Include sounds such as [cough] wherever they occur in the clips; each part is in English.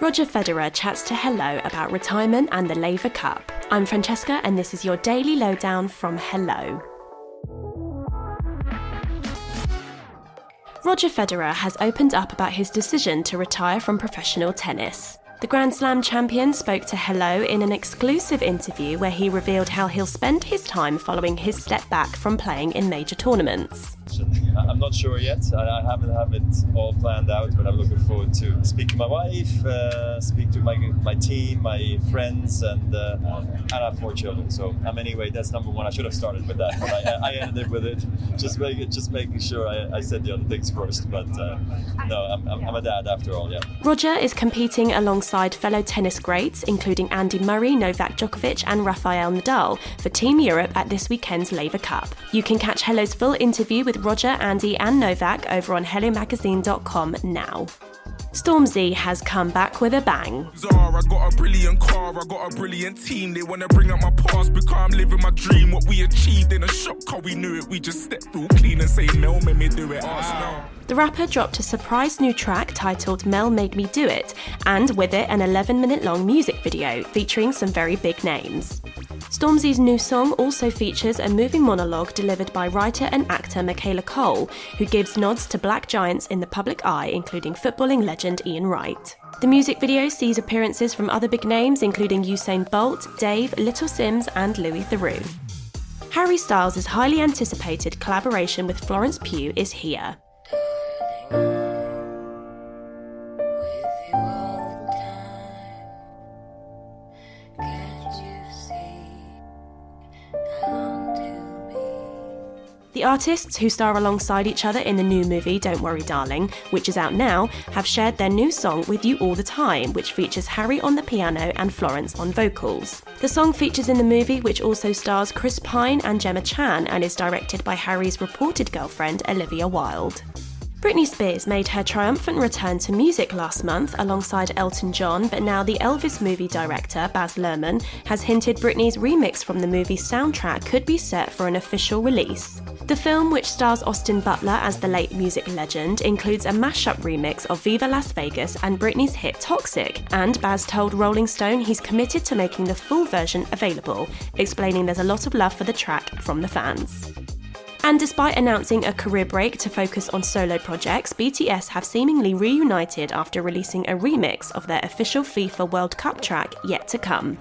Roger Federer chats to Hello about retirement and the Laver Cup. I'm Francesca, and this is your daily lowdown from Hello. Roger Federer has opened up about his decision to retire from professional tennis. The Grand Slam champion spoke to Hello in an exclusive interview where he revealed how he'll spend his time following his step back from playing in major tournaments. [laughs] I'm not sure yet. I haven't have it all planned out, but I'm looking forward to speak to my wife, uh, speak to my my team, my friends, and uh, and I have four children. So um, anyway, that's number one. I should have started with that, but I, I ended it with it. Just make just making sure I, I said the other things first. But uh, no, I'm, I'm, I'm a dad after all. Yeah. Roger is competing alongside fellow tennis greats, including Andy Murray, Novak Djokovic, and Rafael Nadal, for Team Europe at this weekend's Laver Cup. You can catch Hello's full interview with Roger, Andy, and Novak over on HelloMagazine.com now. Stormzy has come back with a bang. I got a brilliant car, I got a brilliant team. They wanna bring up my past because I'm living my dream. What we achieved in a shock, cause we knew it. We just stepped all clean and say, Mel made me do it. Arsenal. The rapper dropped a surprise new track titled Mel Made Me Do It, and with it, an 11 minute long music video featuring some very big names. Stormzy's new song also features a moving monologue delivered by writer and actor Michaela Coel, who gives nods to black giants in the public eye, including footballing legend Ian Wright. The music video sees appearances from other big names, including Usain Bolt, Dave, Little Simz, and Louis Theroux. Harry Styles' highly anticipated collaboration with Florence Pugh is here. The artists who star alongside each other in the new movie Don't Worry Darling, which is out now, have shared their new song With You All the Time, which features Harry on the piano and Florence on vocals. The song features in the movie, which also stars Chris Pine and Gemma Chan and is directed by Harry's reported girlfriend Olivia Wilde. Britney Spears made her triumphant return to music last month alongside Elton John, but now the Elvis movie director, Baz Luhrmann, has hinted Britney's remix from the movie's soundtrack could be set for an official release. The film, which stars Austin Butler as the late music legend, includes a mashup remix of Viva Las Vegas and Britney's hit Toxic, and Baz told Rolling Stone he's committed to making the full version available, explaining there's a lot of love for the track from the fans. And despite announcing a career break to focus on solo projects, BTS have seemingly reunited after releasing a remix of their official FIFA World Cup track yet to come.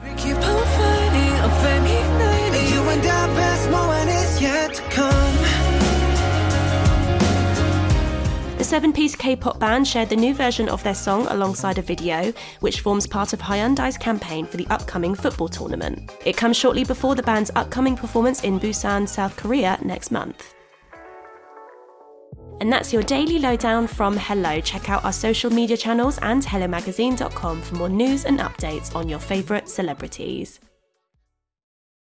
Seven piece K pop band shared the new version of their song alongside a video, which forms part of Hyundai's campaign for the upcoming football tournament. It comes shortly before the band's upcoming performance in Busan, South Korea next month. And that's your daily lowdown from Hello. Check out our social media channels and HelloMagazine.com for more news and updates on your favourite celebrities.